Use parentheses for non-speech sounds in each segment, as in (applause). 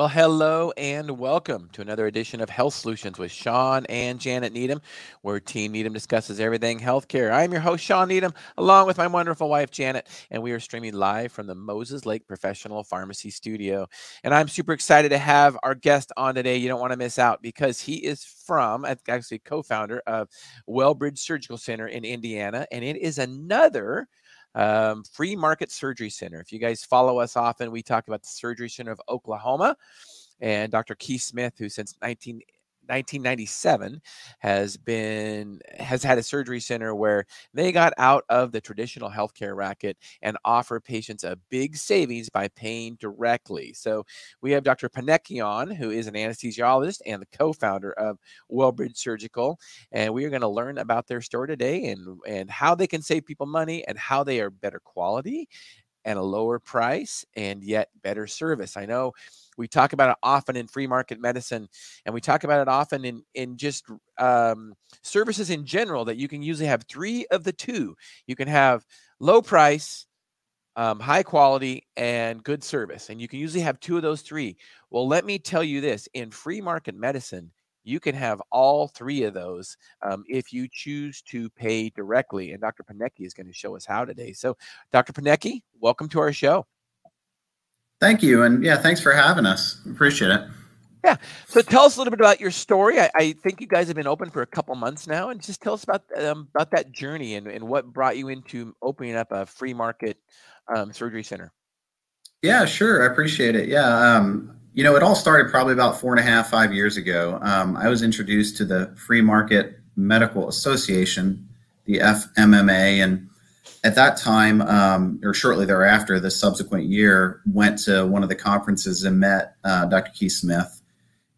Well, hello and welcome to another edition of Health Solutions with Shawn and Janet Needham, where Team Needham discusses everything healthcare. I'm your host, Shawn Needham, along with my wonderful wife, Janet, and we are streaming live from the Moses Lake Professional Pharmacy Studio. And I'm super excited to have our guest on today. You don't want to miss out because he is from, actually, co founder of Wellbridge Surgical Center in Indiana, and it is another um, Free Market Surgery Center. If you guys follow us often, we talk about the Surgery Center of Oklahoma and Dr. Keith Smith, who since 19 1997 has been has had a surgery center where they got out of the traditional healthcare racket and offer patients a big savings by paying directly. So we have Dr. Piniecki on, who is an anesthesiologist and the co-founder of Wellbridge Surgical, and we are going to learn about their story today and and how they can save people money and how they are better quality and a lower price and yet better service. I know we talk about it often in free market medicine, and we talk about it often in in just um, services in general. That you can usually have three of the two. You can have low price, um, high quality, and good service, and you can usually have two of those three. Well, let me tell you this: in free market medicine, you can have all three of those um, if you choose to pay directly. And Dr. Piniecki is going to show us how today. So, Dr. Piniecki, welcome to our show. Thank you. And yeah, thanks for having us. Appreciate it. Yeah. So tell us a little bit about your story. I, I think you guys have been open for a couple months now, and just tell us about um, about that journey and, and what brought you into opening up a free market um, surgery center. Yeah, sure. I appreciate it. Yeah. Um, you know, it all started probably about four and a half, five years ago. Um, I was introduced to the Free Market Medical Association, the FMMA, and at that time, um, or shortly thereafter, the subsequent year, went to one of the conferences and met uh, Dr. Keith Smith.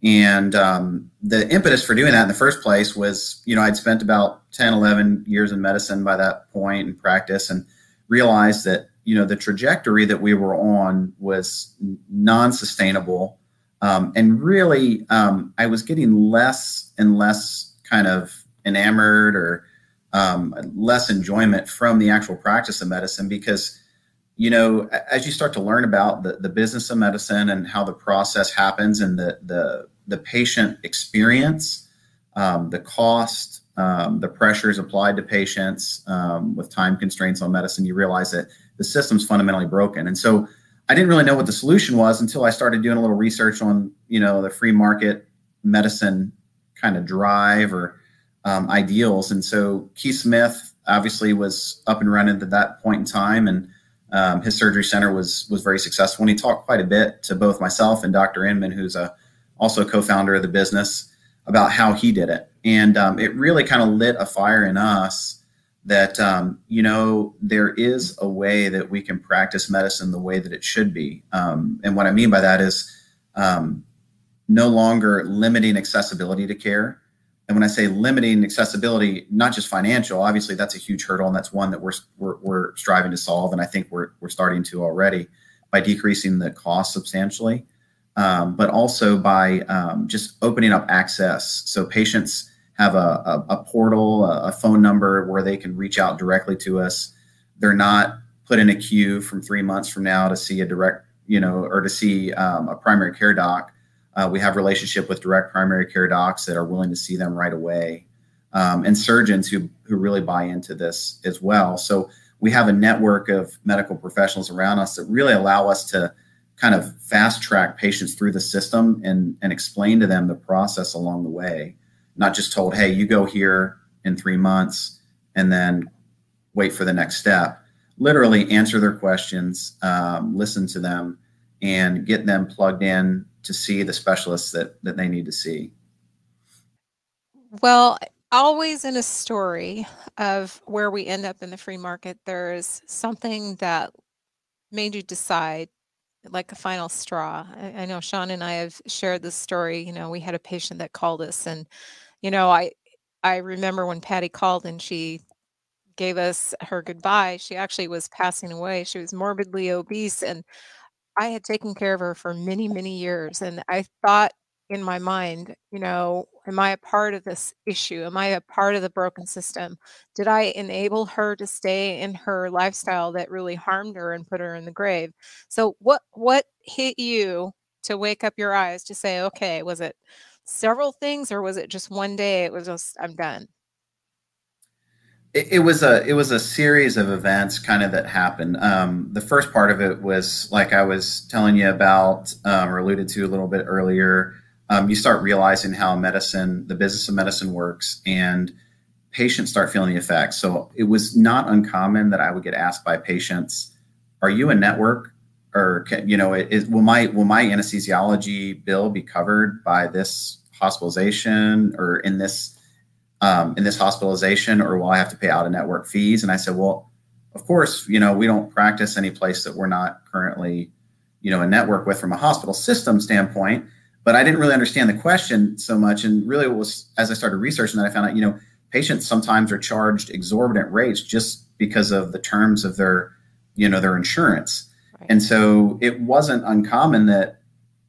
And um, the impetus for doing that in the first place was, you know, I'd spent about 10, 11 years in medicine by that point in practice and realized that, you know, the trajectory that we were on was non sustainable. Um, and really, um, I was getting less and less kind of enamored or um, less enjoyment from the actual practice of medicine because you know as you start to learn about the, the business of medicine and how the process happens and the the, the patient experience um, the cost um, the pressures applied to patients um, with time constraints on medicine you realize that the system's fundamentally broken. And so i didn't really know what the solution was until i started doing a little research on you know the free market medicine kind of drive or um, ideals. And so Keith Smith obviously was up and running at that point in time, and um, his surgery center was was very successful. And he talked quite a bit to both myself and Dr. Inman, who's a also a co-founder of the business, about how he did it. And um, it really kind of lit a fire in us that um, you know there is a way that we can practice medicine the way that it should be. Um, and what I mean by that is um, no longer limiting accessibility to care and when I say limiting accessibility, not just financial, obviously that's a huge hurdle, and that's one that we're we're, we're striving to solve, and I think we're we're starting to already by decreasing the cost substantially, um, but also by um, just opening up access so patients have a, a, a portal, a, a phone number where they can reach out directly to us. They're not put in a queue from three months from now to see a direct, you know, or to see um, a primary care doc uh, we have relationship with direct primary care docs that are willing to see them right away, um, and surgeons who who really buy into this as well. So we have a network of medical professionals around us that really allow us to kind of fast track patients through the system and and explain to them the process along the way, not just told, hey, you go here in three months and then wait for the next step. Literally answer their questions, um, listen to them, and get them plugged in to see the specialists that that they need to see. Well always in a story of where we end up in the free market there is something that made you decide like a final straw. I, I know shawn and i have shared this story you know we had a patient that called us and you know i i remember when patty called and she gave us her goodbye she actually was passing away. She was morbidly obese and I had taken care of her for many, many years. And I thought in my mind, you know, am I a part of this issue? Am I a part of the broken system? Did I enable her to stay in her lifestyle that really harmed her and put her in the grave? So what what hit you to wake up your eyes to say, okay, was it several things or was it just one day? It was just, I'm done. It, it was a it was a series of events kind of that happened. Um, the first part of it was like I was telling you about um, or alluded to a little bit earlier. Um, you start realizing how medicine, the business of medicine works, and patients start feeling the effects. So it was not uncommon that I would get asked by patients, "Are you a network?" Or can, you know, is, will my will my anesthesiology bill be covered by this hospitalization or in this um, in this hospitalization, or will I have to pay out of network fees? And I said, well, of course, you know, we don't practice any place that we're not currently, you know, a network with from a hospital system standpoint. But I didn't really understand the question so much, and really, it was as I started researching that I found out, you know, patients sometimes are charged exorbitant rates just because of the terms of their you know their insurance right. and so it wasn't uncommon that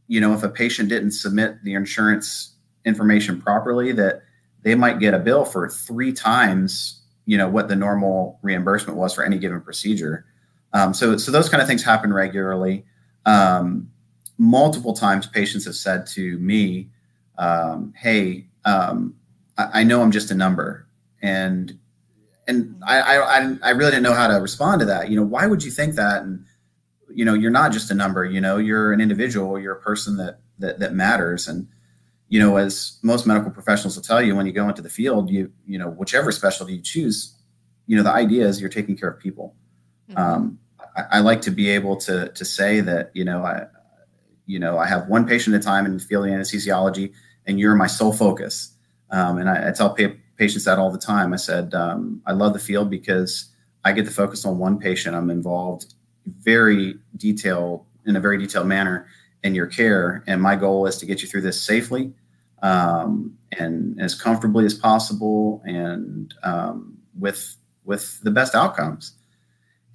you know if a patient didn't submit the insurance information properly that they might get a bill for three times you know what the normal reimbursement was for any given procedure um, so so those kind of things happen regularly um, multiple times patients have said to me um, hey um, I, I know I'm just a number, and and I, I I really didn't know how to respond to that. You know, why would you think that? And you know, you're not just a number. You know, you're an individual. You're a person that that that matters. And you know, as most medical professionals will tell you, when you go into the field, you you know, whichever specialty you choose, you know, the idea is you're taking care of people. Mm-hmm. Um, I, I, like to be able to to say that you know I you know I have one patient at a time in field anesthesiology, and you're my sole focus. Um, and I, I tell pa- patients that all the time. I said, um, I love the field because I get to focus on one patient. I'm involved very detailed in a very detailed manner in your care. And my goal is to get you through this safely um, and as comfortably as possible and um, with with the best outcomes.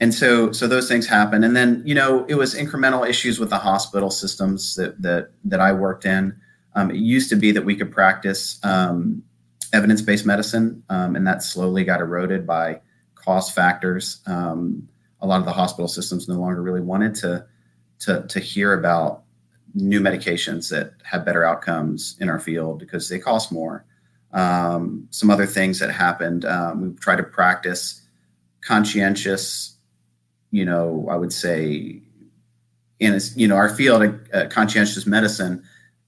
And so so those things happen. And then, you know, it was incremental issues with the hospital systems that that that I worked in. Um, it used to be that we could practice um, evidence based medicine, um, and that slowly got eroded by cost factors. Um, a lot of the hospital systems no longer really wanted to, to, to hear about new medications that have better outcomes in our field because they cost more. Um, some other things that happened, um, we try to practice conscientious, you know, I would say, in you know our field, uh, conscientious medicine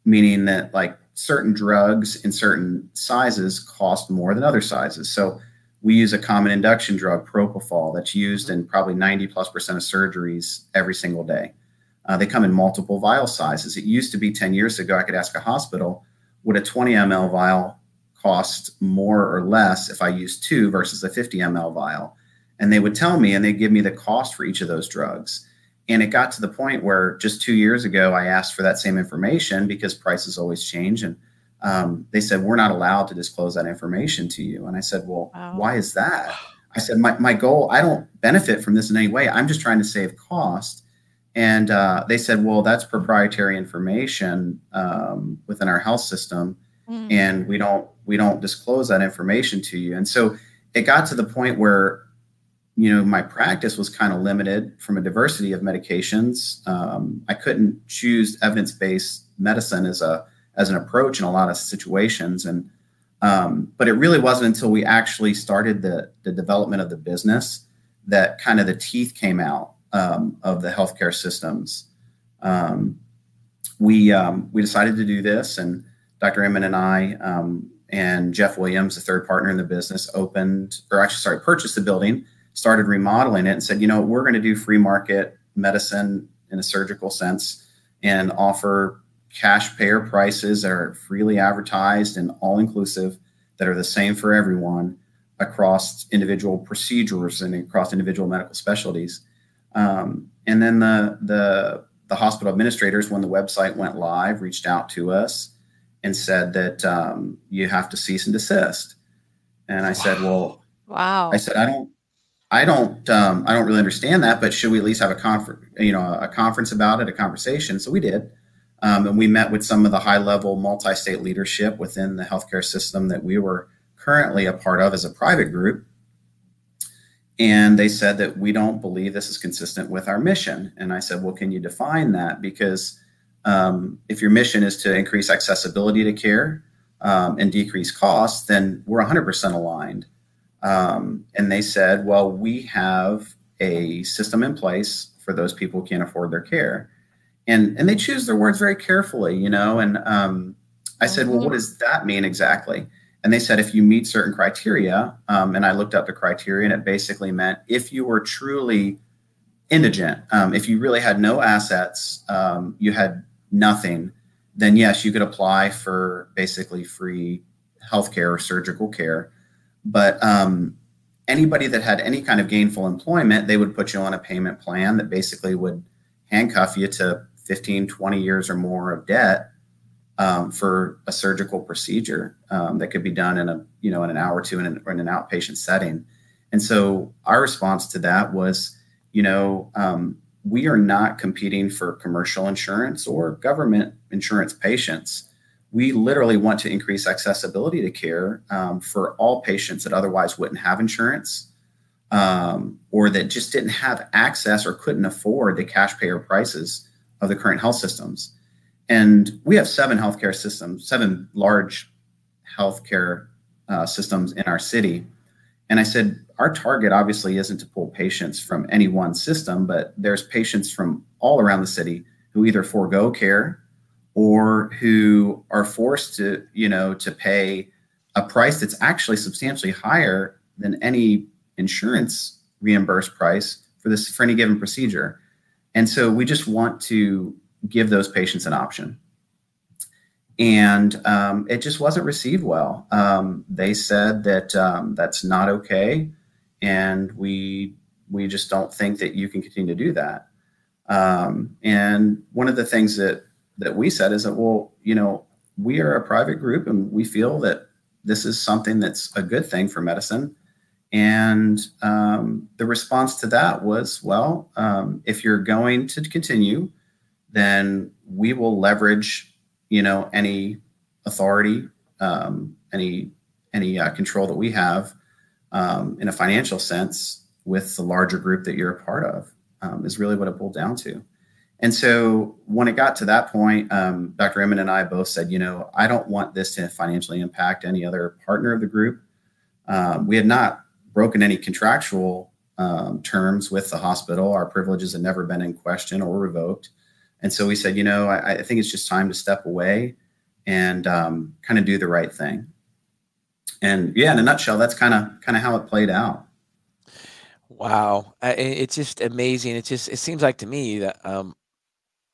meaning that like certain drugs in certain sizes cost more than other sizes. So we use a common induction drug, propofol, that's used in probably 90 plus percent of surgeries every single day. Uh, they come in multiple vial sizes. It used to be 10 years ago, I could ask a hospital, would a 20 ml vial cost more or less if I use two versus a 50 ml vial? And they would tell me, and they'd give me the cost for each of those drugs. And it got to the point where just two years ago, I asked for that same information because prices always change. And um, they said, We're not allowed to disclose that information to you. And I said, Well, wow. why is that? (sighs) I said, my, my goal, I don't benefit from this in any way. I'm just trying to save cost. And uh, they said, Well, that's proprietary information um, within our health system. Mm. And we don't we don't disclose that information to you. And so it got to the point where you know, my practice was kind of limited from a diversity of medications. Um, I couldn't choose evidence-based medicine as a as an approach in a lot of situations, and um, but it really wasn't until we actually started the the development of the business that kind of the teeth came out um, of the healthcare systems. Um, we um, we decided to do this, and Dr. Emmett and I um, and Jeff Williams, the third partner in the business, opened or actually sorry purchased the building started remodeling it and said, you know, we're going to do free market medicine in a surgical sense and offer cash payer prices that are freely advertised and all inclusive that are the same for everyone across individual procedures and across individual medical specialties. Um, and then the, the, the hospital administrators, when the website went live, reached out to us and said that um, you have to cease and desist. And I wow. said, well, wow. I said, I don't, I don't um, I don't really understand that, but should we at least have a conference you know a conference about it, a conversation? So we did, um, and we met with some of the high level multi state leadership within the healthcare system that we were currently a part of as a private group, and they said that we don't believe this is consistent with our mission. And I said, well, can you define that? Because um, if your mission is to increase accessibility to care um, and decrease costs, then we're 100% aligned. Um, and they said, well, we have a system in place for those people who can't afford their care. And, and they choose their words very carefully, you know. And um, I said, well, what mm-hmm. does that mean exactly? And they said, if you meet certain criteria, um, and I looked up the criteria, and it basically meant if you were truly indigent, um, if you really had no assets, um, you had nothing, then yes, you could apply for basically free healthcare or surgical care. But um, anybody that had any kind of gainful employment, they would put you on a payment plan that basically would handcuff you to 15, 20 years or more of debt um, for a surgical procedure um, that could be done in a you know in an hour or two in an, in an outpatient setting. And so our response to that was, you know, um, we are not competing for commercial insurance or government insurance patients. We literally want to increase accessibility to care um, for all patients that otherwise wouldn't have insurance um, or that just didn't have access or couldn't afford the cash payer prices of the current health systems. And we have seven healthcare systems, seven large healthcare uh, systems in our city. And I said, our target obviously isn't to pull patients from any one system, but there's patients from all around the city who either forego care or who are forced to, you know, to pay a price that's actually substantially higher than any insurance reimbursed price for this for any given procedure. And so we just want to give those patients an option. And um, it just wasn't received well. Um, they said that um, that's not okay and we we just don't think that you can continue to do that. Um, and one of the things that that we said is that well, you know, we are a private group, and we feel that this is something that's a good thing for medicine. And um, the response to that was, well, um, if you're going to continue, then we will leverage, you know, any authority, um, any any uh, control that we have um, in a financial sense with the larger group that you're a part of um, is really what it boiled down to. And so when it got to that point, um, Dr. Emmett and I both said, you know, I don't want this to financially impact any other partner of the group. Um, we had not broken any contractual um, terms with the hospital. Our privileges had never been in question or revoked. And so we said, you know, I, I think it's just time to step away and um, kind of do the right thing and yeah, in a nutshell, that's kind of kind of how it played out. Wow, it's just amazing. It just it seems like to me that um,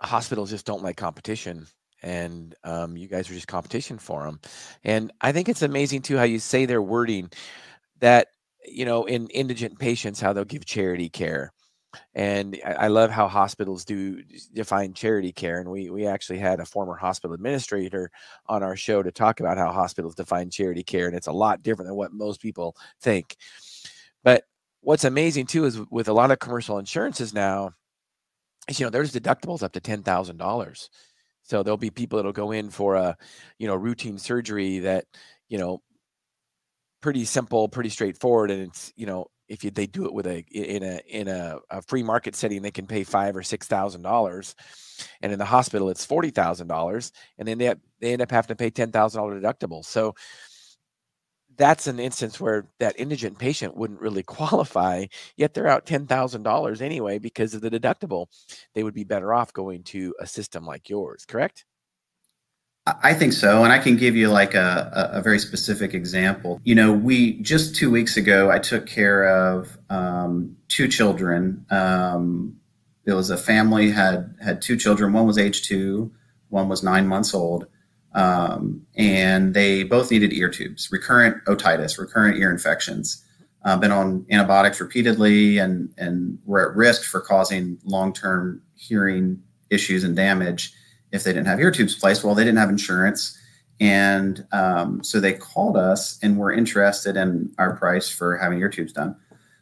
hospitals just don't like competition, and um, you guys are just competition for them. And I think it's amazing too how you say their wording that you know in indigent patients how they'll give charity care and I love how hospitals do define charity care. And we we actually had a former hospital administrator on our show to talk about how hospitals define charity care, and it's a lot different than what most people think. But what's amazing too is with a lot of commercial insurances now, is you know there's deductibles up to ten thousand dollars. So there'll be people that'll go in for a you know routine surgery that you know pretty simple, pretty straightforward, and it's you know if you, they do it with a in a in a, a free market setting, they can pay five or six thousand dollars, and in the hospital it's forty thousand dollars, and then they they end up having to pay ten thousand dollar deductible. So that's an instance where that indigent patient wouldn't really (laughs) qualify, yet they're out ten thousand dollars anyway because of the deductible. They would be better off going to a system like yours, correct? I think so. And I can give you like a, a, very specific example. You know, we just two weeks ago, I took care of um, two children. Um, it was a family had had two children. One was age two, one was nine months old. Um, and they both needed ear tubes, recurrent otitis, recurrent ear infections. Uh, been on antibiotics repeatedly and, and were at risk for causing long term hearing issues and damage if they didn't have ear tubes placed. Well, they didn't have insurance. And um, so they called us and were interested in our price for having ear tubes done.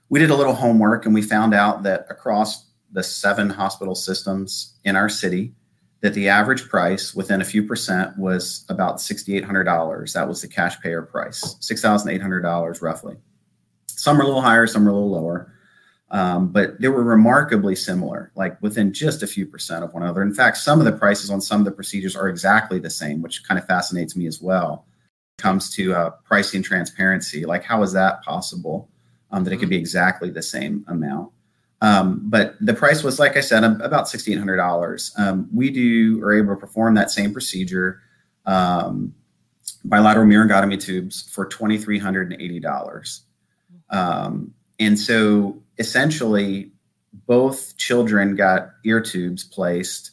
We did a little homework and we found out that across the seven hospital systems in our city, that the average price within a few percent was about $6,800. That was the cash payer price, $6,800 roughly. Some are a little higher, some are a little lower. Um, but they were remarkably similar, like within just a few percent of one another. In fact, some of the prices on some of the procedures are exactly the same, which kind of fascinates me as well. It comes to uh, pricing transparency, like how is that possible um, that it could be exactly the same amount? Um, but the price was, like I said, about sixteen hundred dollars. Um, we do are able to perform that same procedure, um, bilateral myringotomy tubes for twenty three hundred and eighty dollars. Um, and so essentially, both children got ear tubes placed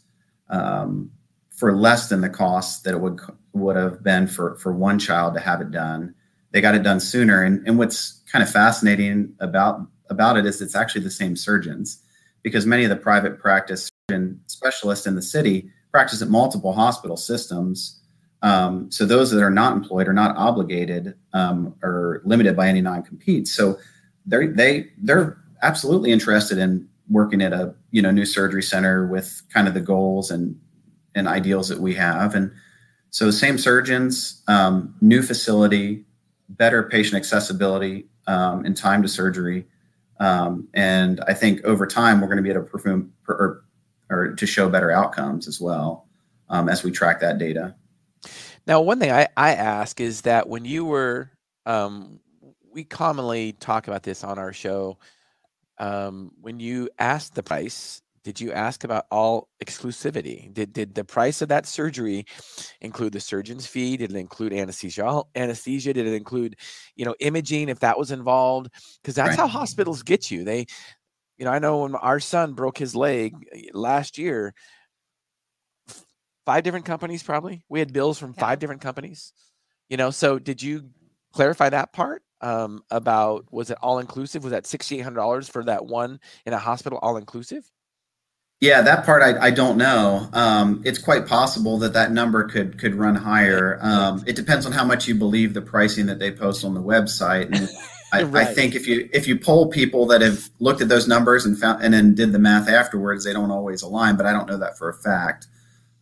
um, for less than the cost that it would would have been for for one child to have it done. They got it done sooner. And, and what's kind of fascinating about about it is it's actually the same surgeons because many of the private practice and specialists in the city practice at multiple hospital systems. Um, so those that are not employed are not obligated um, or limited by any non-compete. So they they they're absolutely interested in working at a you know new surgery center with kind of the goals and and ideals that we have and so same surgeons um, new facility better patient accessibility um, and time to surgery um, and i think over time we're going to be able to perform or, or to show better outcomes as well um, as we track that data now one thing i, I ask is that when you were um, we commonly talk about this on our show. Um, when you asked the price, did you ask about all exclusivity? Did did the price of that surgery include the surgeon's fee? Did it include anesthesia? Anesthesia? Did it include, you know, imaging if that was involved? Because that's right. how hospitals get you. They, you know, I know when our son broke his leg eh, last year, five different companies probably. We had bills from yeah. five different companies. You know, so did you clarify that part? Um, about was it all inclusive? Was that sixty eight hundred dollars for that one in a hospital all inclusive? Yeah, that part I, I don't know. Um, it's quite possible that that number could could run higher. (laughs) Um, it depends on how much you believe the pricing that they post on the website. And (laughs) I, right. I, think if you if you poll people that have looked at those numbers and found and then did the math afterwards, they don't always align. But I don't know that for a fact.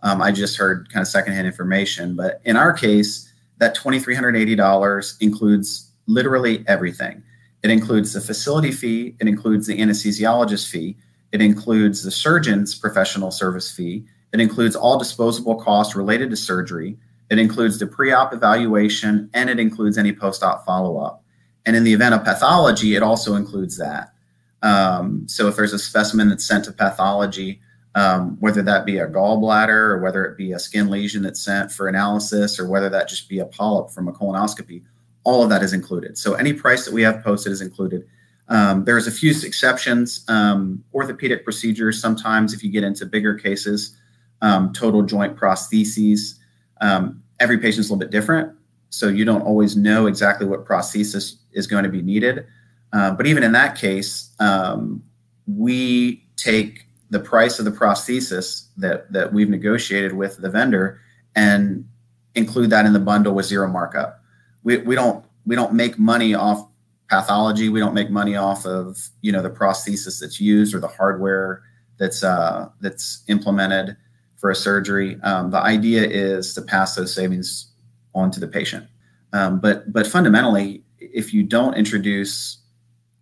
Um, I just heard kind of secondhand information. But in our case, that twenty three hundred eighty dollars includes literally everything. It includes the facility fee, it includes the anesthesiologist fee, it includes the surgeon's professional service fee, it includes all disposable costs related to surgery, it includes the pre op evaluation, and it includes any post op follow up. And in the event of pathology, it also includes that. Um, so if there's a specimen that's sent to pathology, um, whether that be a gallbladder or whether it be a skin lesion that's sent for analysis or whether that just be a polyp from a colonoscopy, all of that is included. So any price that we have posted is included. Um, there's a few exceptions. Um, orthopedic procedures, sometimes if you get into bigger cases, um, total joint prostheses, um, every patient's a little bit different. So you don't always know exactly what prosthesis is going to be needed. Uh, but even in that case, um, we take the price of the prosthesis that, that we've negotiated with the vendor and include that in the bundle with zero markup we, we don't we don't make money off pathology. We don't make money off of you know the prosthesis that's used or the hardware that's uh, that's implemented for a surgery. Um, the idea is to pass those savings on to the patient. Um, but but fundamentally, if you don't introduce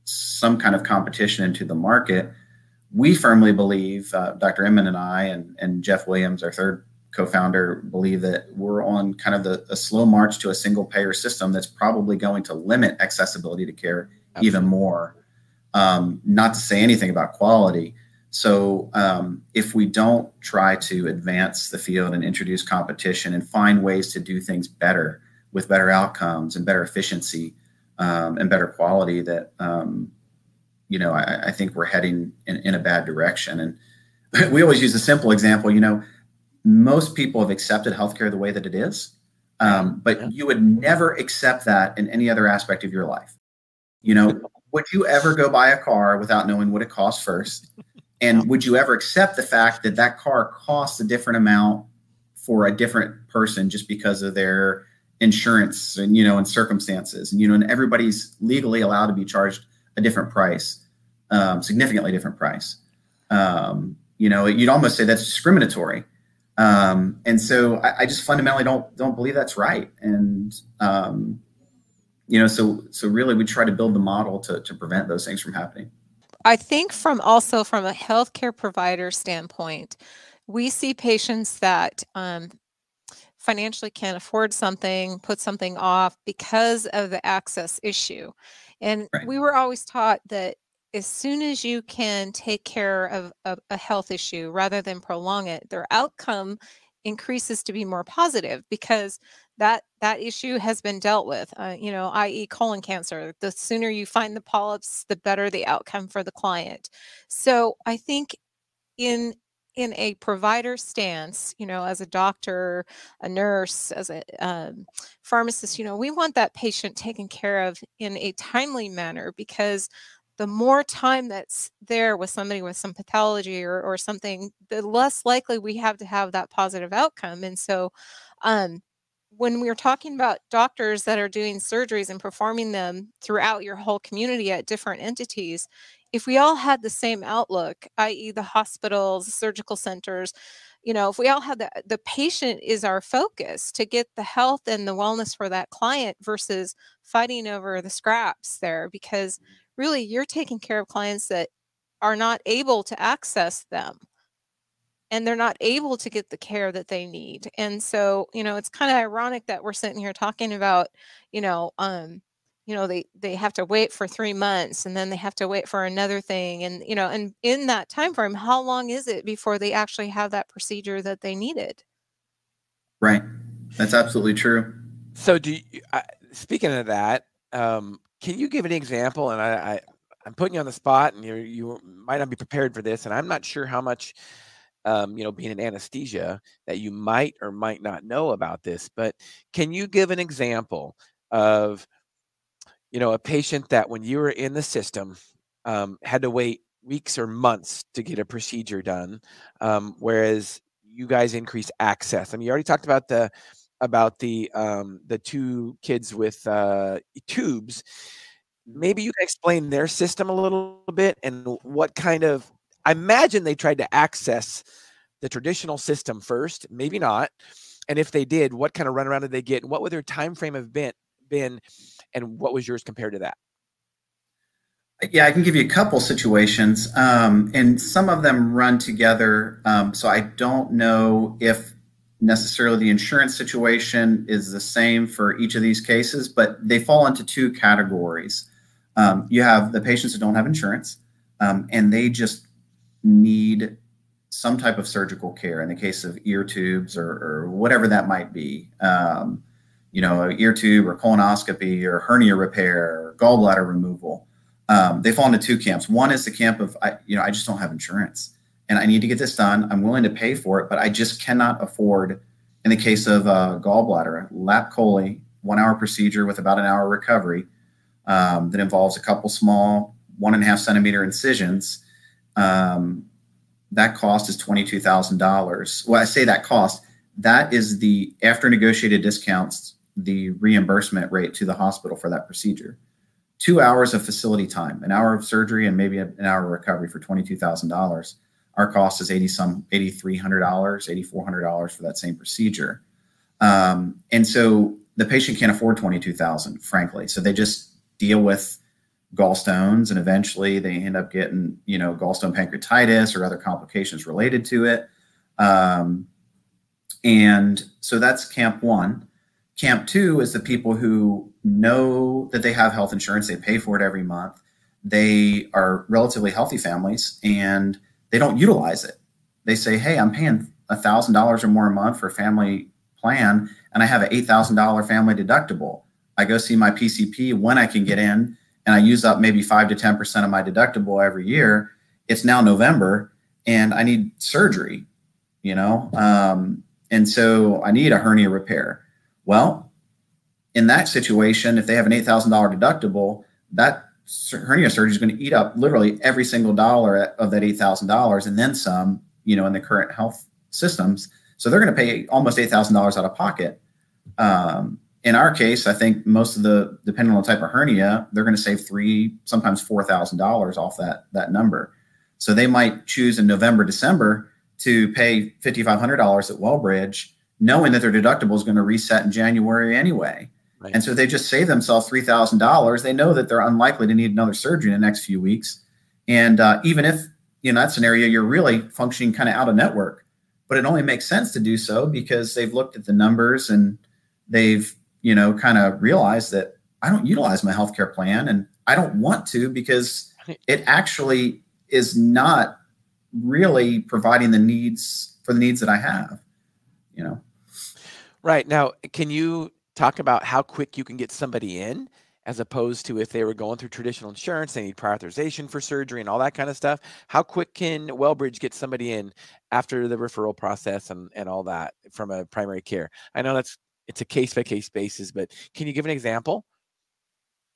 some kind of competition into the market, we firmly believe, uh, Dr. Inman and I, and, and Jeff Williams, our third co-founder believe that we're on kind of the a slow march to a single payer system that's probably going to limit accessibility to care Absolutely. even more. Um, not to say anything about quality. So um, if we don't try to advance the field and introduce competition and find ways to do things better with better outcomes and better efficiency um, and better quality that um, you know I, I, think we're heading in, in a bad direction. And (laughs) we always use a simple example you know most people have accepted healthcare the way that it is, um, but yeah. you would never accept that in any other aspect of your life. You know, (laughs) would you ever go buy a car without knowing what it costs first? And would you ever accept the fact that that car costs a different amount for a different person just because of their insurance and you know and circumstances and you know and everybody's legally allowed to be charged a different price, um, significantly different price. Um, you know, you'd almost say that's discriminatory. Um, and so I, I, just fundamentally don't don't believe that's right. And um, you know, so so really we try to build the model to to prevent those things from happening. I think from also from a healthcare provider standpoint, we see patients that um, financially can't afford something, put something off because of the access issue. And right. we were always taught that as soon as you can take care of, of a health issue rather than prolong it, their outcome increases to be more positive because that that issue has been dealt with uh, you know i.e colon cancer. The sooner you find the polyps the better the outcome for the client. So i think in in a provider stance, you know, as a doctor, a nurse, as a um, pharmacist, you know, we want that patient taken care of in a timely manner because the more time that's there with somebody with some pathology or, or something, the less likely we have to have that positive outcome. And so, um, when we are talking about doctors that are doing surgeries and performing them throughout your whole community at different entities, if we all had the same outlook, i.e., the hospitals, surgical centers, you know, if we all had the the patient is our focus to get the health and the wellness for that client versus fighting over the scraps there, because really you're taking care of clients that are not able to access them. And they're not able to get the care that they need. And so, you know, it's kind of ironic that we're sitting here talking about, you know, um, you know they they have to wait for three months and then they have to wait for another thing. And you know and in that time frame how long is it before they actually have that procedure that they needed? Right. That's absolutely true. So do you uh, speaking of that um, can you give an example and I, I i'm putting you on the spot and you you might not be prepared for this and i'm not sure how much um, you know, being in anesthesia, that you might or might not know about this. But can you give an example of you know, a patient that when you were in the system um, had to wait weeks or months to get a procedure done, um, whereas you guys increase access. I mean, you already talked about the about the um, the two kids with uh, tubes. Maybe you can explain their system a little bit and what kind of. I imagine they tried to access the traditional system first. Maybe not. And if they did, what kind of runaround did they get? And what would their time frame have been? Been and what was yours compared to that? Yeah, I can give you a couple situations, um, and some of them run together. Um, so I don't know if necessarily the insurance situation is the same for each of these cases, but they fall into two categories. Um, you have the patients who don't have insurance, um, and they just need some type of surgical care in the case of ear tubes or, or whatever that might be. Um, you know, ear tube or colonoscopy or hernia repair or gallbladder removal. Um, they fall into two camps. One is the camp of, I, you know, I just don't have insurance and I need to get this done. I'm willing to pay for it, but I just cannot afford, in the case of uh, gallbladder, lap chole, one hour procedure with about an hour recovery um, that involves a couple small one and a half centimeter incisions. Um, that cost is $22,000. Well, I say that cost, that is the after negotiated discounts the reimbursement rate to the hospital for that procedure. Two hours of facility time, an hour of surgery, and maybe an hour of recovery for twenty-two thousand dollars. Our cost is eighty some, eighty three hundred dollars, eighty four hundred dollars for that same procedure. Um, and so the patient can't afford twenty two thousand, frankly. So they just deal with gallstones, and eventually they end up getting, you know, gallstone pancreatitis or other complications related to it. Um, and so that's camp one. Camp two is the people who know that they have health insurance, they pay for it every month. They are relatively healthy families and they don't utilize it. They say, Hey, I'm paying $1,000 or more a month for a family plan, and I have an $8,000 family deductible. I go see my PCP when I can get in, and I use up maybe 5 to 10% of my deductible every year. It's now November, and I need surgery, you know? Um, and so I need a hernia repair well, in that situation, if they have an $8,000 deductible, that hernia surgery is going to eat up literally every single dollar of that $8,000 and then some, you know, in the current health systems. So they're going to pay almost $8,000 out of pocket. Um, in our case, I think most of the, depending on the type of hernia, they're going to save three, sometimes $4,000 off that, that number. So they might choose in November, December to pay $5,500 at Wellbridge knowing that their deductible is going to reset in January anyway. Right. And so they just save themselves $3,000. They know that they're unlikely to need another surgery in the next few weeks. And uh, even if in that scenario you're really functioning kind of out of network, but it only makes sense to do so because they've looked at the numbers and they've you know kind of realized that I don't utilize my healthcare plan and I don't want to because it actually is not really providing the needs for the needs that I have. You know. Right now, can you talk about how quick you can get somebody in? as opposed to if they were going through traditional insurance, they need prior authorization for surgery and all that kind of stuff. How quick can Wellbridge get somebody in after the referral process and, and all that from a primary care? I know that's it's a case by case basis, but can you give an example?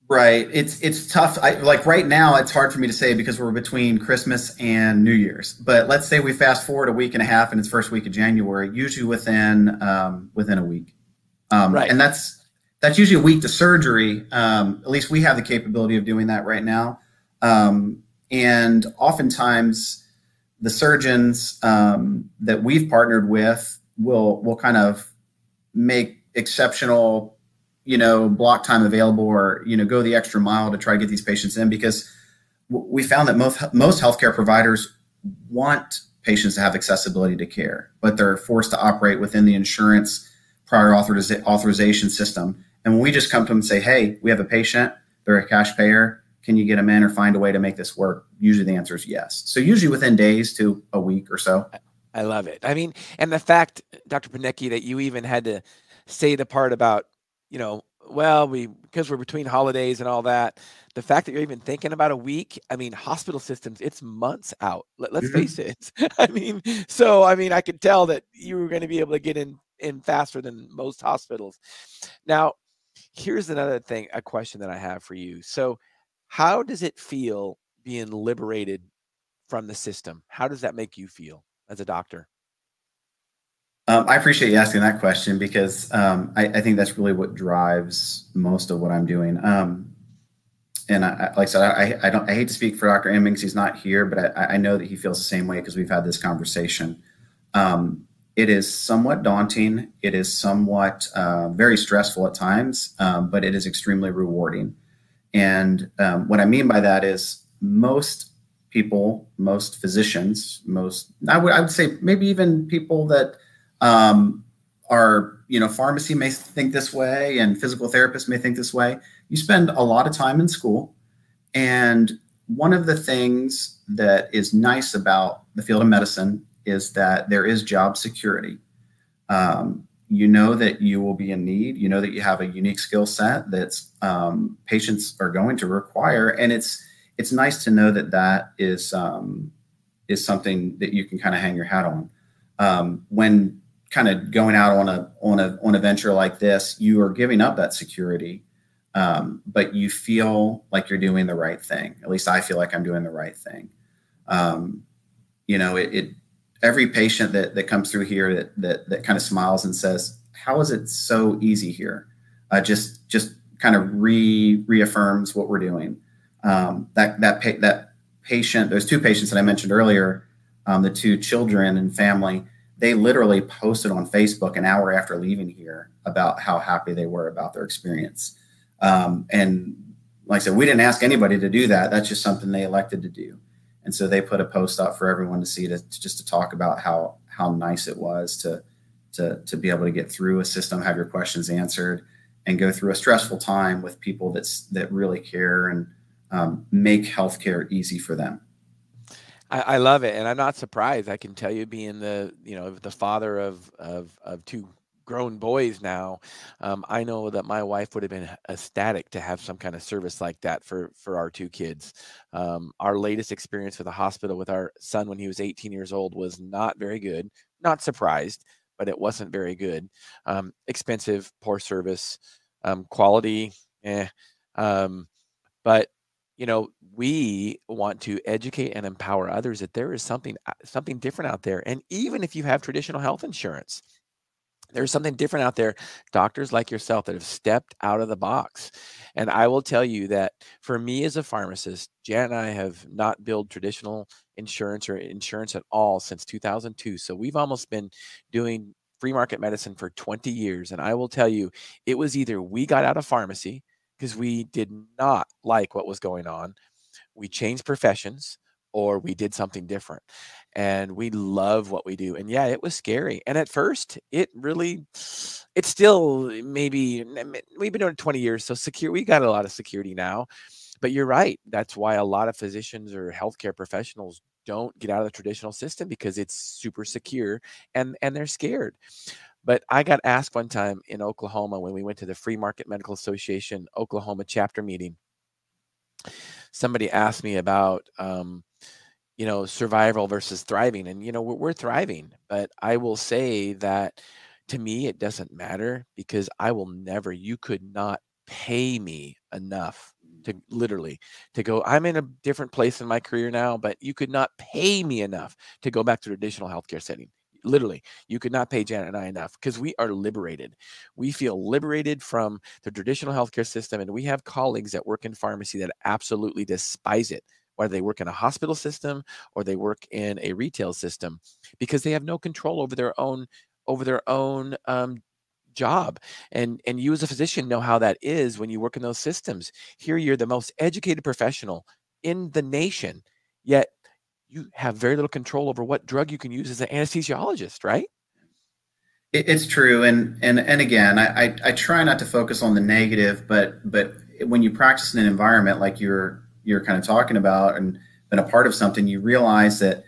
Right. It's it's tough. I, like right now, it's hard for me to say because we're between Christmas and New Year's. But let's say we fast forward a week and a half, and it's first week of January. Usually within um, within a week. Um, right. And that's that's usually a week to surgery. Um, at least we have the capability of doing that right now. Um, and oftentimes, the surgeons um, that we've partnered with will will kind of make exceptional, you know, block time available, or you know, go the extra mile to try to get these patients in because we found that most most healthcare providers want patients to have accessibility to care, but they're forced to operate within the insurance prior authoriza- authorization system and when we just come to them and say, hey, we have a patient, they're a cash payer, can you get them in or find a way to make this work? Usually the answer is yes. So usually within days to a week or so. I love it. I mean, and the fact, Dr. Piniecki, that you even had to say the part about, you know, well, we because we're between holidays and all that. The fact that you're even thinking about a week, I mean, hospital systems, it's months out. Let, us mm-hmm. face it. (laughs) I mean, so I mean, I could tell that you were going to be able to get in in faster than most hospitals. Now, here's another thing, a question that I have for you. So, how does it feel being liberated from the system? How does that make you feel as a doctor? Um, I appreciate you asking that question because um, I, I, think that's really what drives most of what I'm doing. Um, and I, like I said, I, I, don't. I hate to speak for Dr. Emmings; he's not here, but I, know that he feels the same way because we've had this conversation. Um, it is somewhat daunting. It is somewhat uh, very stressful at times, um, but it is extremely rewarding. And um, what I mean by that is most people, most physicians, most I would, I would say maybe even people that um, are you know pharmacy may think this way and physical therapists may think this way. You spend a lot of time in school, and one of the things that is nice about the field of medicine is that there is job security. Um, you know that you will be in need. You know that you have a unique skill set that um, patients are going to require, and it's it's nice to know that that is um, is something that you can kind of hang your hat on. Um, when kind of going out on a on a on a venture like this, you are giving up that security, um, but you feel like you're doing the right thing. At least I feel like I'm doing the right thing. Um, you know, it, it every patient that, that comes through here that, that, that kind of smiles and says, how is it so easy here? Uh, just, just kind of re reaffirms what we're doing. Um, that, that, pa- that patient, those two patients that I mentioned earlier, um, the two children and family, they literally posted on Facebook an hour after leaving here about how happy they were about their experience. Um, and like I said, we didn't ask anybody to do that. That's just something they elected to do and so they put a post up for everyone to see to, to, just to talk about how how nice it was to to to be able to get through a system have your questions answered and go through a stressful time with people that's that really care and um, make healthcare easy for them. I, I, love it. And i'm not surprised. I can tell you being the you know the father of of, of two grown boys now, um, I know that my wife would have been ecstatic to have some kind of service like that for for our two kids. Um, our latest experience with the hospital with our son when he was 18 years old was not very good. Not surprised, but it wasn't very good. Um, expensive, poor service, um, quality, eh. Um, but you know we want to educate and empower others that there is something uh, something different out there and even if you have traditional health insurance there's something different out there doctors like yourself that have stepped out of the box. And i will tell you that for me as a pharmacist jan and i have not billed traditional insurance or insurance at all since 2002 so we've almost been doing free market medicine for 20 years. And i will tell you it was either we got out of pharmacy because we did not like what was going on we changed professions or we did something different and we love what we do and yeah it was scary and at first it really it's still maybe we've been doing it 20 years so secure we got a lot of security now but you're right that's why a lot of physicians or healthcare professionals don't get out of the traditional system because it's super secure and and they're scared but i got asked one time in oklahoma when we went to the free market medical association oklahoma chapter meeting somebody asked me about um, you know survival versus thriving and you know we're, we're thriving but i will say that to me it doesn't matter because i will never you could not pay me enough to mm. literally to go i'm in a different place in my career now but you could not pay me enough to go back to traditional healthcare setting literally you could not pay janet and i enough because we are liberated. We feel liberated from the traditional healthcare system and we have colleagues that work in pharmacy that absolutely despise it whether they work in a hospital system or they work in a retail system, because they have no control over their own over their own um, job. And and you as a physician know how that is when you work in those systems. Here you're the most educated professional in the nation, yet you have very little control over what drug you can use as an anesthesiologist, right? It's true, and and and again, I, I, I try not to focus on the negative, but but when you practice in an environment like you're you're kind of talking about and been a part of something, you realize that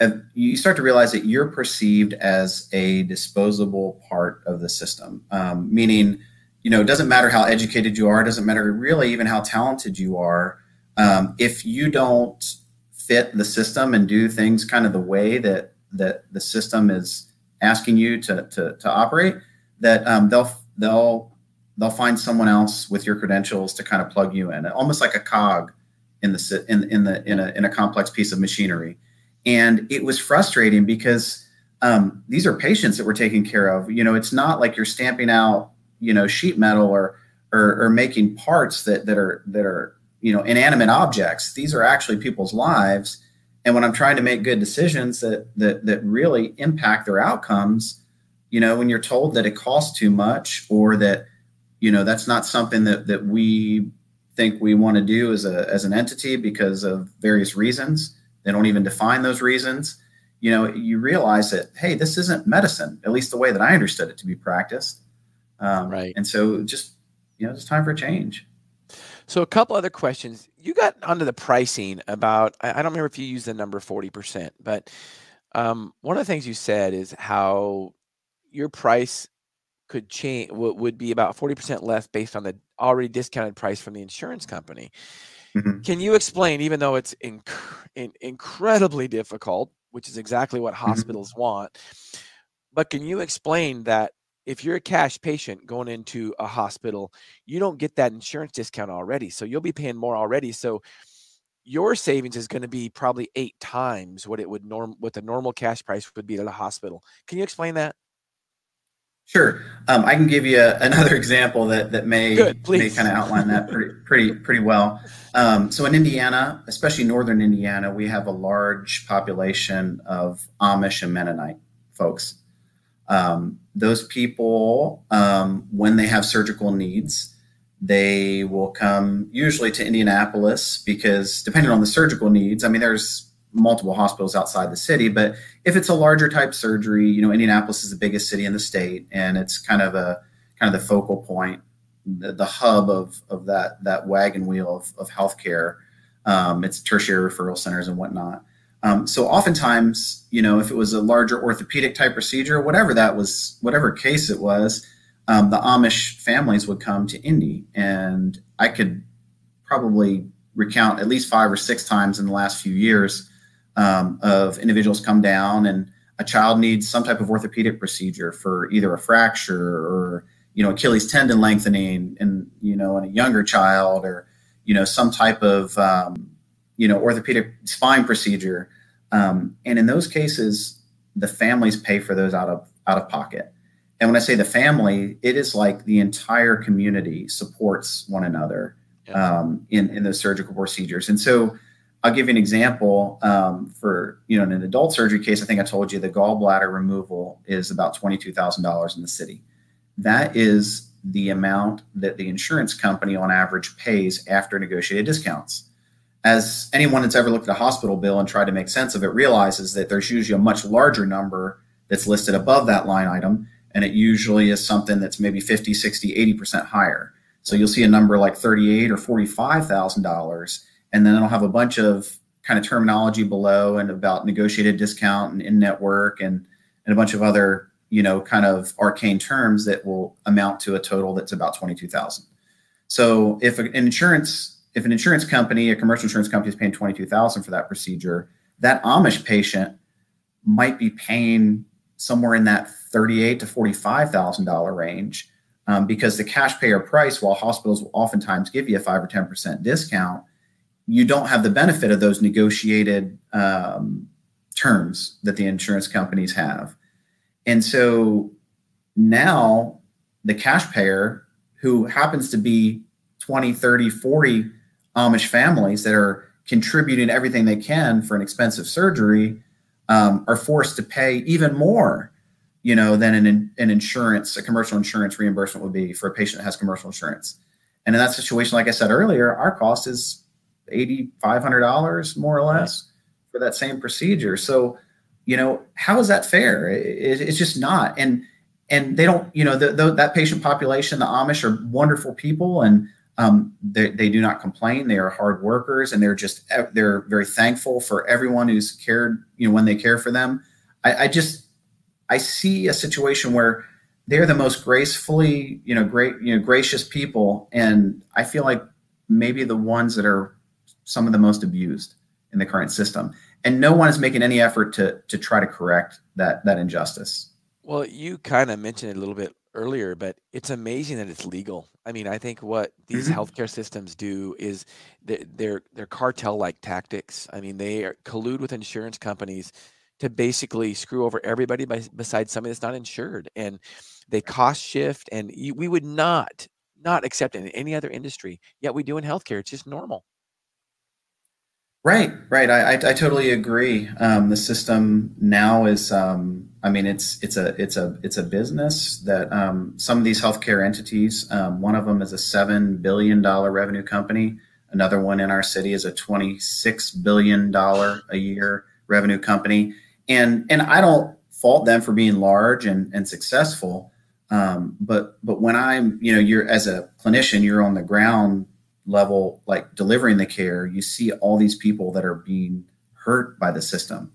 uh, you start to realize that you're perceived as a disposable part of the system. Um, meaning, you know, it doesn't matter how educated you are, it doesn't matter really even how talented you are. Um, if you don't fit the system and do things kind of the way that that the system is asking you to to, to operate, that um, they'll they'll they'll find someone else with your credentials to kind of plug you in, almost like a cog in the in in the in a in a complex piece of machinery. And it was frustrating because um, these are patients that we're taking care of. You know, it's not like you're stamping out you know sheet metal or or, or making parts that that are that are you know inanimate objects. These are actually people's lives. And when I'm trying to make good decisions that that that really impact their outcomes, you know, when you're told that it costs too much or that you know that's not something that that we think we want to do as a as an entity because of various reasons. They don't even define those reasons. You know you realize that hey this isn't medicine at least the way that i understood it to be practiced. Um, right. and so just you know it's time for a change. So a couple other questions. You got onto the pricing about i don't remember if you used the number 40% but um, one of the things you said is how your price could change would be about 40% less based on the already discounted price from the insurance company. Mm-hmm. Can you explain, even though it's inc- in- incredibly difficult, which is exactly what mm-hmm. hospitals mm-hmm. want, but can you explain that if you're a cash patient going into a hospital, you don't get that insurance discount already. So you'll be paying more already. So your savings is going to be probably eight times what it would norm what the normal cash price would be at a hospital. Can you explain that? Sure, um, I can give you a, another (laughs) example that that may Good, may kind of outline that pretty pretty pretty well. Um, so in Indiana, especially northern Indiana, we have a large population of Amish and Mennonite folks. Um, those people, um, when they have surgical needs, they will come usually to Indianapolis because depending on the surgical needs, I mean, there's multiple hospitals outside the city. But if it's a larger type surgery, you know, Indianapolis is the biggest city in the state, and it's kind of a kind of the focal point, the, the hub of of that that wagon wheel of, of healthcare. Um, it's tertiary referral centers and whatnot. Um, so oftentimes, you know, if it was a larger orthopedic type procedure, whatever that was, whatever case it was, um, the Amish families would come to Indy, and I could probably recount at least five or six times in the last few years um, of individuals come down and a child needs some type of orthopedic procedure for either a fracture or you know Achilles tendon lengthening and you know in a younger child or you know some type of um, you know orthopedic spine procedure. Um, and in those cases the families pay for those out of out of pocket. And when i say the family it is like the entire community supports one another yeah. um, in in those surgical procedures. And so I'll give you an example um, for you know in an adult surgery case. I think I told you the gallbladder removal is about twenty two thousand dollars in the city. That is the amount that the insurance company on average pays after negotiated discounts. as anyone that's ever looked at a hospital bill and tried to make sense of it realizes that there's usually a much larger number that's listed above that line item and it usually is something that's maybe 50 60 80% higher so you'll see a number like 38 or $45,000 and then it'll have a bunch of kind of terminology below and about negotiated discount and in network and and a bunch of other you know kind of arcane terms that will amount to a total that's about 22,000 so if an insurance if an insurance company, a commercial insurance company is paying 22,000 for that procedure, that Amish patient might be paying somewhere in that 38 to $45,000 range um, because the cash payer price, while hospitals will oftentimes give you a 5 or 10% discount, you don't have the benefit of those negotiated um, terms that the insurance companies have. And so now the cash payer who happens to be 20, 30, 40 Amish families that are contributing everything they can for an expensive surgery um, are forced to pay even more, you know, than an, an insurance, a commercial insurance reimbursement would be for a patient that has commercial insurance. And in that situation, like I said earlier, our cost is eighty five hundred dollars more or less for that same procedure. So, you know, how is that fair? It, it's just not. And and they don't, you know, the, the, that patient population, the Amish are wonderful people, and um, they, they do not complain. They are hard workers, and they're just they're very thankful for everyone who's cared. You know, when they care for them, I, I just I see a situation where they're the most gracefully, you know, great, you know, gracious people, and I feel like maybe the ones that are some of the most abused in the current system, and no one is making any effort to to try to correct that that injustice. Well, you kind of mentioned it a little bit earlier, but it's amazing that it's legal. I mean, I think what these mm-hmm. healthcare systems do is they're they're, cartel-like tactics. I mean, they are, collude with insurance companies to basically screw over everybody by, besides somebody that's not insured, and they cost shift. And you, we would not not accept it in any other industry. Yet we do in healthcare. It's just normal. Right, right. I, I, I totally agree. Um, the system now is, um, I mean, it's it's a it's a it's a business that um, some of these healthcare entities. Um, one of them is a seven billion dollar revenue company. Another one in our city is a twenty six billion dollar a year revenue company. And and I don't fault them for being large and and successful. Um, but but when I'm you know you're as a clinician, you're on the ground level, like delivering the care, you see all these people that are being hurt by the system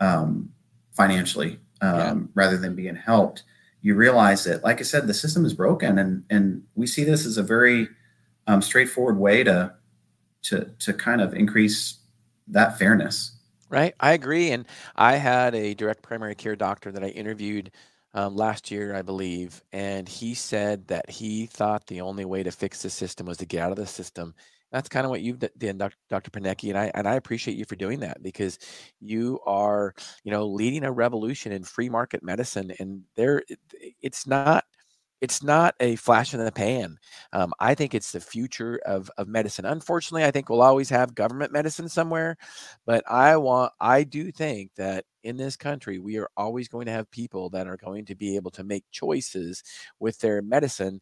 um, financially um, yeah. rather than being helped. You realize that, like I said, the system is broken, and and we see this as a very um, straightforward way to to to kind of increase that fairness. Right, I agree, and I had a direct primary care doctor that I interviewed um, last year, I believe, and he said that he thought the only way to fix the system was to get out of the system. That's kind of what you've done, Dr. Piniecki, and I and I appreciate you for doing that because you are, you know, leading a revolution in free market medicine, and there, it's not it's not a flash in the pan. Um, I think it's the future of, of medicine. Unfortunately, I think we'll always have government medicine somewhere, but I want I do think that in this country we are always going to have people that are going to be able to make choices with their medicine.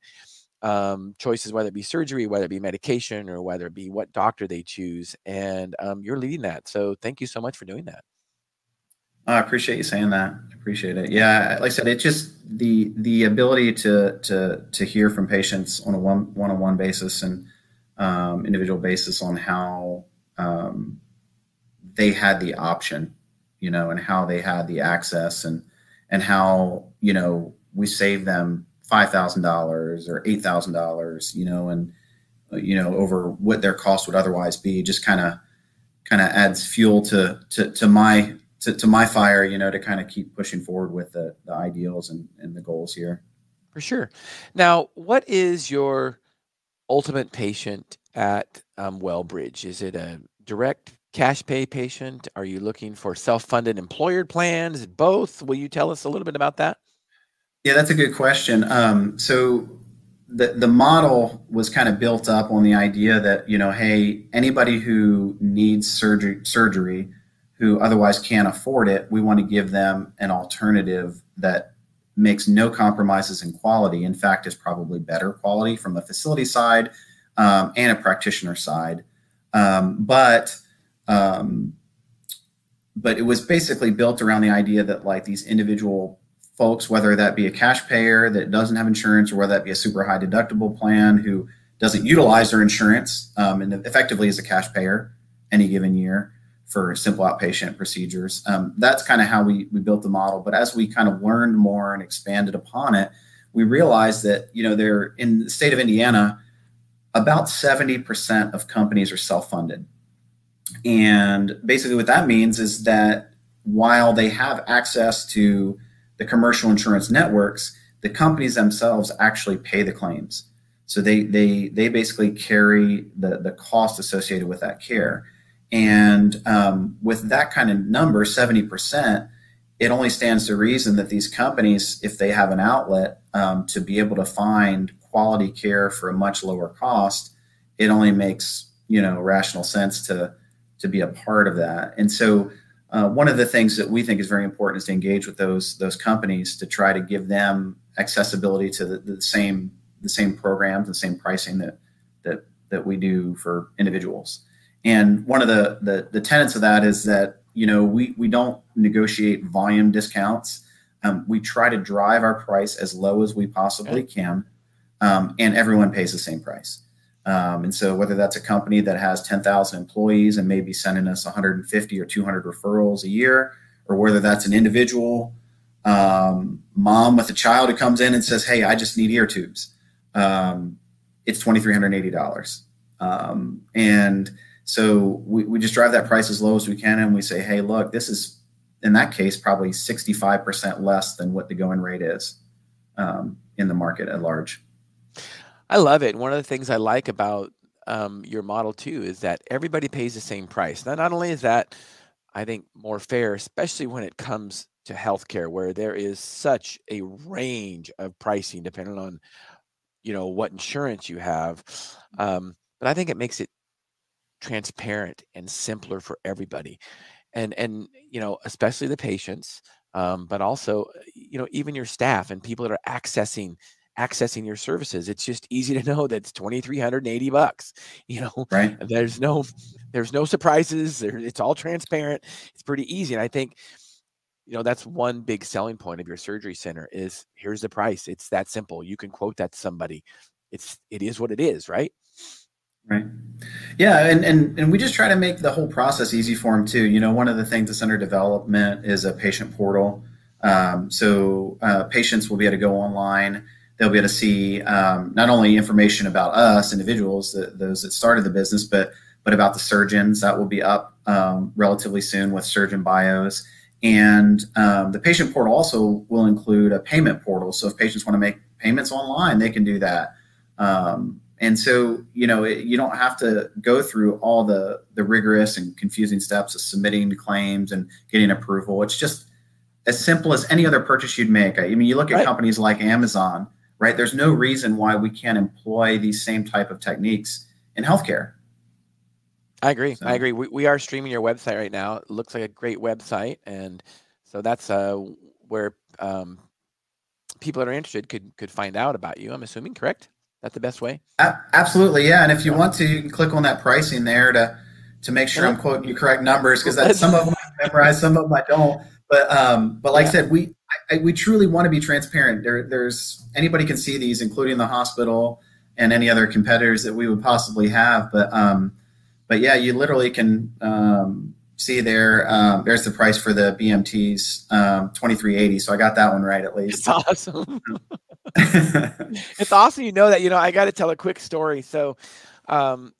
Um, choices, whether it be surgery, whether it be medication, or whether it be what doctor they choose. And um, you're leading that. So thank you so much for doing that. I appreciate you saying that. I appreciate it. Yeah, like I said, it's just the the ability to to to hear from patients on a one one on one basis and um, individual basis on how um, they had the option, you know, and how they had the access and and how you know we saved them five thousand dollars or eight thousand dollars, you know, and you know over what their cost would otherwise be. Just kind of kind of adds fuel to to to my to, to my fire, you know, to kind of keep pushing forward with the, the ideals and, and the goals here. For sure. Now, what is your ultimate patient at um, Wellbridge? Is it a direct cash pay patient? Are you looking for self funded employer plans? Both? Will you tell us a little bit about that? Yeah, that's a good question. Um, so the the model was kind of built up on the idea that you know, hey, anybody who needs surgery surgery who otherwise can't afford it, we want to give them an alternative that makes no compromises in quality. In fact, is probably better quality from a facility side um, and a practitioner side. Um, but um, but it was basically built around the idea that like these individual folks, whether that be a cash payer that doesn't have insurance or whether that be a super high deductible plan who doesn't utilize their insurance um, and effectively is a cash payer any given year for simple outpatient procedures. Um, that's kind of how we, we built the model. But as we kind of learned more and expanded upon it, we realized that, you know, they're in the state of Indiana, about 70% of companies are self-funded. And basically what that means is that while they have access to the commercial insurance networks, the companies themselves actually pay the claims. So they they they basically carry the the cost associated with that care. And um, with that kind of number, 70%, it only stands to reason that these companies, if they have an outlet um, to be able to find quality care for a much lower cost, it only makes you know rational sense to to be a part of that. And so, uh, one of the things that we think is very important is to engage with those those companies to try to give them accessibility to the, the same the same programs, the same pricing that that that we do for individuals. And one of the, the, the tenets of that is that, you know, we, we don't negotiate volume discounts. Um, we try to drive our price as low as we possibly can, um, and everyone pays the same price. Um, and so, whether that's a company that has 10,000 employees and maybe sending us 150 or 200 referrals a year, or whether that's an individual um, mom with a child who comes in and says, Hey, I just need ear tubes, um, it's $2,380. Um, and so we, we just drive that price as low as we can and we say, hey, look, this is in that case probably 65% less than what the going rate is um, in the market at large. I love it. One of the things I like about um, your model too is that everybody pays the same price. Now, not only is that, I think, more fair, especially when it comes to healthcare, where there is such a range of pricing depending on, you know, what insurance you have. Um, but I think it makes it transparent and simpler for everybody. And and you know especially the patients um, but also uh, you know even your staff and people that are accessing accessing your services it's just easy to (laughs) know that it's 2380 bucks you know? Right. There's no there's no surprises there, it's all transparent it's pretty easy and i think you know that's one big selling point of your surgery center is here's the price it's that simple you can quote that to somebody it's it is what it is right Right. Yeah, and, and and we just try to make the whole process easy for them too. You know, one of the things that's under development is a patient portal. Um, so uh, patients will be able to go online. They'll be able to see um, not only information about us individuals, the, those that started the business, but but about the surgeons. That will be up um, relatively soon with surgeon bios. And um, the patient portal also will include a payment portal. So if patients want to make payments online, they can do that. Um, and so, you know, it, you don't have to go through all the the rigorous and confusing steps of submitting claims and getting approval. It's just as simple as any other purchase you'd make. I mean, you look at right. companies like Amazon, right? There's no reason why we can't employ these same type of techniques in healthcare. I agree. So. I agree. We, we are streaming your website right now. It looks like a great website, and so that's uh, where um, people that are interested could could find out about you. I'm assuming, correct? That the best way? absolutely, yeah. And if you want to, you can click on that pricing there to to make sure I'm quoting you correct numbers because some of them I memorize, some of them I don't. But um, but like yeah. I said, we I, we truly want to be transparent. There, there's anybody can see these, including the hospital and any other competitors that we would possibly have. But um, but yeah, you literally can um, see there. Um, there's the price for the BMTs, um, 2380. So I got that one right at least. It's (laughs) awesome. (laughs) it's awesome you know that. You know, I got to tell a quick story. So, um,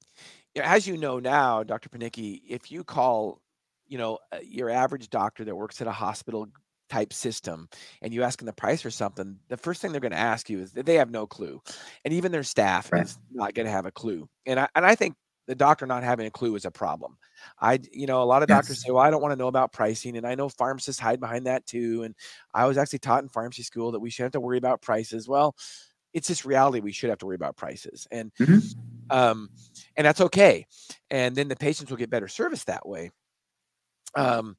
as you know now, Dr. Piniecki, if you call, you know, uh, your average doctor that works at a hospital type system and you ask them the price for something, the first thing they're going to ask you is that they have no clue. And even their staff right. is not going to have a clue. And I, and I think the doctor not having a clue is a problem. I, you know, a lot of yes. doctors say, well, I don't want to know about pricing. And I know pharmacists hide behind that too. And I was actually taught in pharmacy school that we shouldn't have to worry about prices. Well, it's just reality. We should have to worry about prices. And, mm-hmm. um, and that's okay. And then the patients will get better service that way. Um,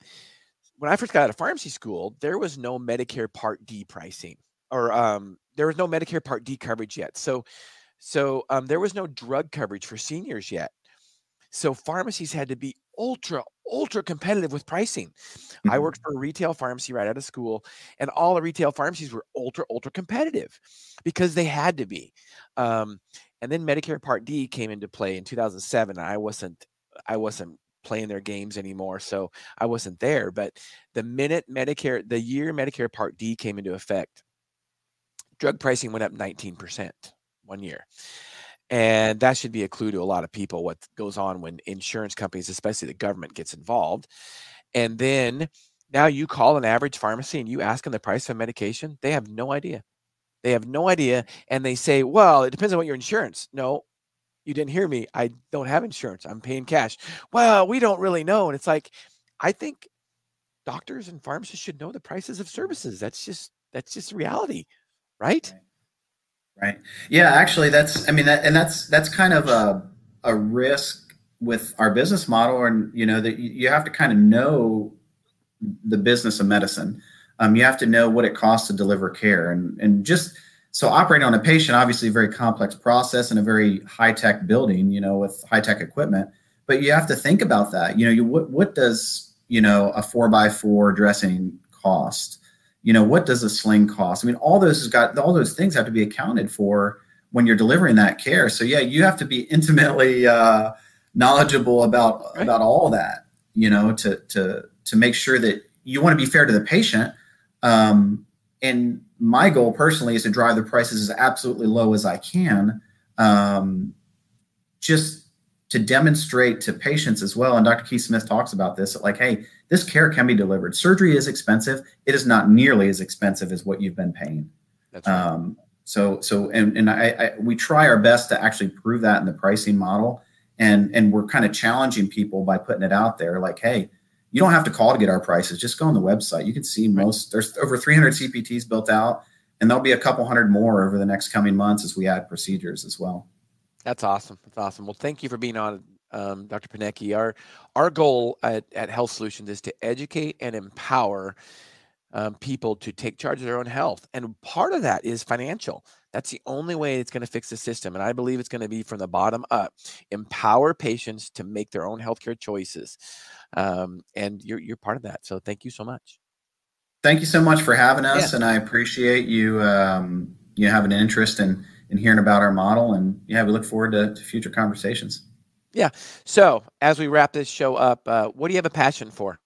when I first got out of pharmacy school, there was no Medicare Part D pricing, or um, there was no Medicare Part D coverage yet. So, so um, there was no drug coverage for seniors yet. So pharmacies had to be ultra, ultra competitive with pricing. Mm-hmm. I worked for a retail pharmacy right out of school, and all the retail pharmacies were ultra, ultra competitive because they had to be. Um, and then Medicare Part D came into play in 2007. I wasn't, I wasn't playing their games anymore, so I wasn't there. But the minute Medicare, the year Medicare Part D came into effect, drug pricing went up 19% one year. And that should be a clue to a lot of people what goes on when insurance companies, especially the government, gets involved. And then now you call an average pharmacy and you ask them the price of medication, they have no idea. They have no idea. And they say, well, it depends on what your insurance. No, you didn't hear me. I don't have insurance. I'm paying cash. Well, we don't really know. And it's like, I think doctors and pharmacists should know the prices of services. That's just that's just reality, right? Right. Yeah, actually that's I mean that and that's that's kind of a a risk with our business model and you know that you have to kind of know the business of medicine. Um, you have to know what it costs to deliver care and and just so operating on a patient obviously a very complex process in a very high tech building you know with high tech equipment but you have to think about that. You know you what what does you know a four by four dressing cost you know what does a sling cost? I mean all those has got all those things have to be accounted for when you're delivering that care. So yeah you have to be (laughs) intimately uh, knowledgeable about right. about all that you know to to to make sure that you want to be fair to the patient. Um, and my goal personally is to drive the prices as absolutely low as i can um, just to demonstrate to patients as well and dr keith smith talks about this like hey this care can be delivered. Surgery is expensive. It is not nearly as expensive as what you've been paying. That's right. Um, so, so, and, and I, I, we try our best to actually prove that in the pricing model. And, and we're kind of challenging people by putting it out there like, hey, you don't have to call to get our prices. Just go on the website. You can see most, there's over 300 CPTs built out, and there'll be a couple hundred more over the next coming months as we add procedures as well. That's awesome. That's awesome. Well, thank you for being on um, Dr. Piniecki. Our our goal at, at Health Solutions is to educate and empower um, people to take charge of their own health, and part of that is financial. That's the only way it's going to fix the system, and I believe it's going to be from the bottom up. Empower patients to make their own healthcare choices, um, and you're you're part of that. So thank you so much. Thank you so much for having us, yeah. and I appreciate you um, you having an interest in in hearing about our model, and yeah, we look forward to, to future conversations. Yeah. So as we wrap this show up, uh, what do you have a passion for?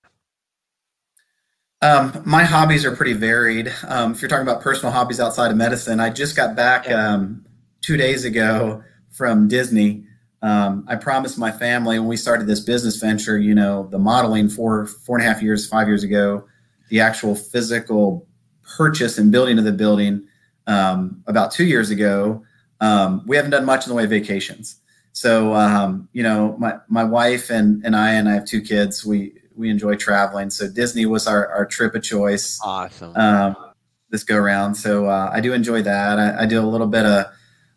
Um, my hobbies are pretty varied. Um, if you're talking about personal hobbies outside of medicine, I just got back um, two days ago from Disney. Um, I promised my family when we started this business venture, you know, the modeling four, four and a half years, five years ago, the actual physical purchase and building of the building um, about two years ago. Um, we haven't done much in the way of vacations. So um, you know, my my wife and and I and I have two kids. We we enjoy traveling. So Disney was our our trip of choice. Awesome. Um, this go around. So uh, I do enjoy that. I, I, do a little bit of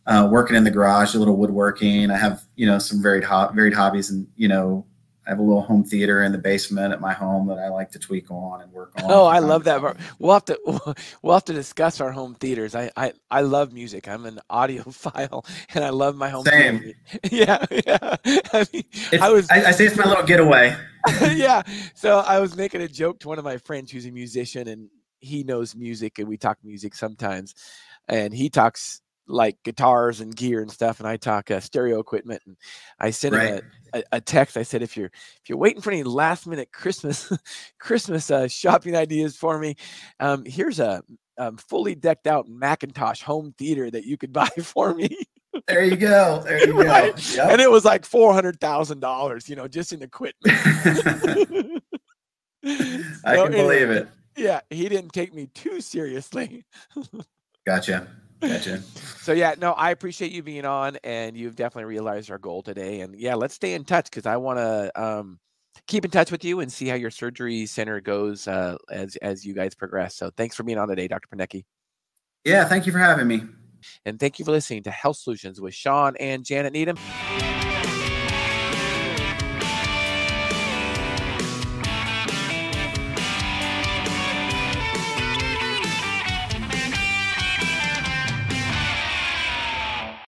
uh, working in the garage, a little woodworking. I have you know some varied ho- varied hobbies, and you know I have a little home theater in the basement at my home that I like to tweak on and work on. Oh, I love that. We'll have to (laughs) we'll have to discuss our home theaters. I I, I love music. I'm an audiophile, (laughs) and I love my home. Same. Theater. (laughs) Yeah, yeah. I mean, I was. I, I say it's my little getaway. yeah. So I was making a joke to one of my friends who's a musician, and he knows music, and we talk music sometimes, and he talks like guitars and gear and stuff, and I talk uh, stereo equipment. And I sent right. him a, a, a, text. I said, if you're if you're waiting for any last minute Christmas (laughs) Christmas uh, shopping ideas for me, um, here's a um, fully decked out McIntosh home theater that you could (laughs) buy for me. there you go. There you (laughs) right? go. Yep. And it was like four hundred thousand dollars, you know, just in equipment. I can believe it. Yeah, he didn't take me too seriously. gotcha. Gotcha. so yeah, no, I appreciate you being on, and you've definitely realized our goal today. And yeah, let's stay in touch because I want to um, keep in touch with you and see how your surgery center goes uh, as as you guys progress. So thanks for being on today, Dr. Piniecki. Yeah, thank you for having me. And thank you for listening to Health Solutions with Shawn and Janet Needham.